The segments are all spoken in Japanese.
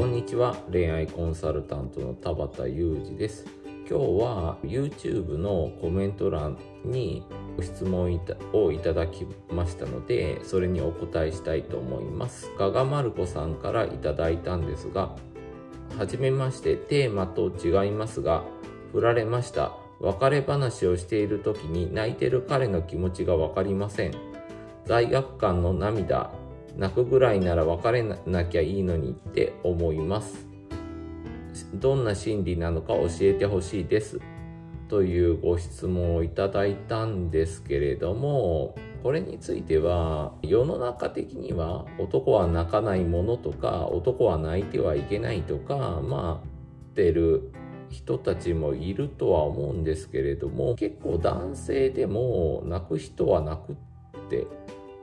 こんにちは。恋愛コンサルタントの田畑裕二です。今日は YouTube のコメント欄にご質問をいただきましたのでそれにお答えしたいと思います。ガガマルコさんからいただいたんですがはじめましてテーマと違いますが振られました。別れ話をしている時に泣いてる彼の気持ちが分かりません。罪悪感の涙。泣くぐらいなら別れなきゃいいのにって思います。どんな心理なのか教えてほしいです。というご質問をいただいたんですけれどもこれについては世の中的には男は泣かないものとか男は泣いてはいけないとかまあてる人たちもいるとは思うんですけれども結構男性でも泣く人は泣くって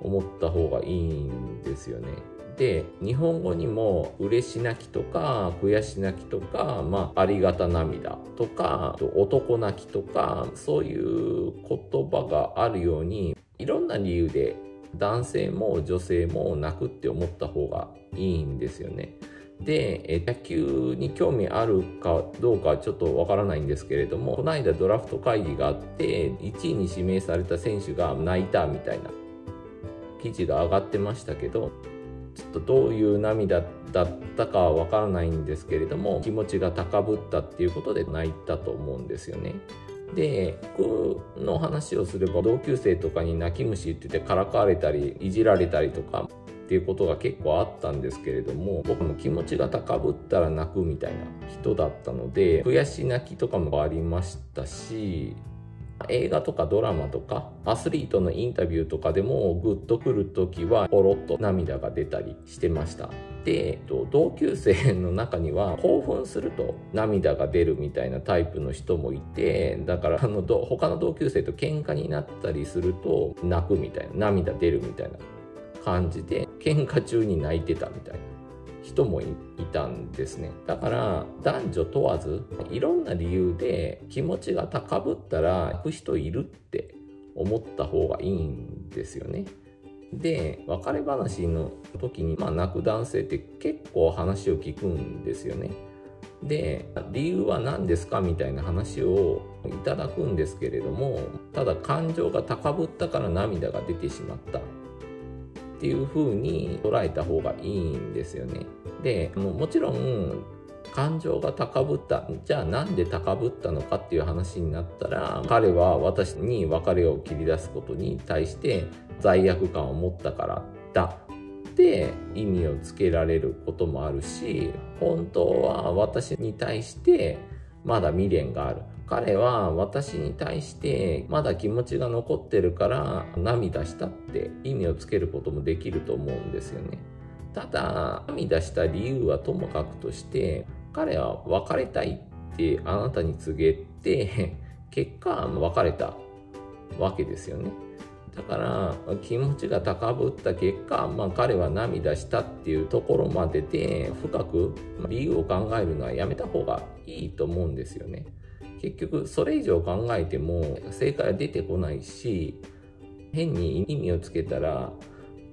思った方がいいんですよね。で日本語にも嬉し泣きとか悔し泣きとか、まあ、ありがた涙とか男泣きとかそういう言葉があるようにいろんな理由で男性も女性も泣くって思った方がいいんですよね。で野球に興味あるかどうかちょっとわからないんですけれどもこの間ドラフト会議があって1位に指名された選手が泣いたみたいな記事が上がってましたけどちょっとどういう涙だったかはわからないんですけれども気持ちが高ぶったっていうことで泣いたと思うんですよね。で僕の話をすれば同級生とかに泣き虫って言ってからかわれたりいじられたりとかっていうことが結構あったんですけれども僕も気持ちが高ぶったら泣くみたいな人だったので悔し泣きとかもありましたし映画とかドラマとかアスリートのインタビューとかでもグッとくる時はポロッと涙が出たりしてました。で同級生の中には興奮すると涙が出るみたいなタイプの人もいてだからあの他の同級生と喧嘩になったりすると泣くみたいな涙出るみたいな感じで喧嘩中に泣いてたみたいな。人もいたんですね。だから男女問わずいろんな理由で気持ちが高ぶったら行く人いるって思った方がいいんですよね。で別れ話の時に、まあ、泣く男性って結構話を聞くんですよね。で理由は何ですか？みたいな話をいただくんですけれどもただ感情が高ぶったから涙が出てしまった。っていう風に捉えた方がいいんですよね。でももちろん感情が高ぶったじゃあなんで高ぶったのかっていう話になったら彼は私に別れを切り出すことに対して罪悪感を持ったからだって意味をつけられることもあるし本当は私に対してまだ未練がある彼は私に対してまだ気持ちが残ってるから涙したって意味をつけることもできると思うんですよね。ただ涙した理由はともかくとして彼は別れたいってあなたに告げて 結果別れたわけですよね。だから気持ちが高ぶった結果、まあ、彼は涙したっていうところまでで深く理由を考えるのはやめた方がいいと思うんですよね。結局それ以上考えても正解は出てこないし変に意味をつけたら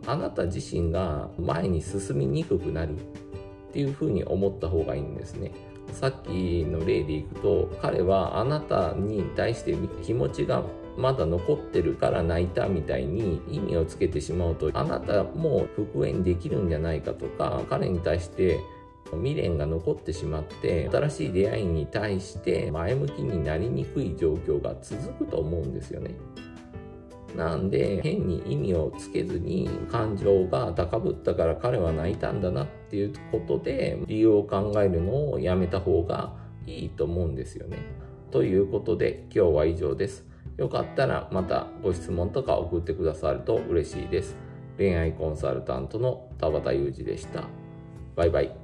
あなた自身が前に進みにくくなるっていうふうに思った方がいいんですね。さっきの例でいくと彼はあなたに対して気持ちがまだ残ってるから泣いたみたいに意味をつけてしまうとあなたも復縁できるんじゃないかとか彼に対して未練が残ってしまって新しい出会いに対して前向きになりにくい状況が続くと思うんですよね。なんで変に意味をつけずに感情が高ぶったから彼は泣いたんだなっていうことで理由を考えるのをやめた方がいいと思うんですよね。ということで今日は以上です。よかったらまたご質問とか送ってくださると嬉しいです。恋愛コンサルタントの田畑裕二でした。バイバイ。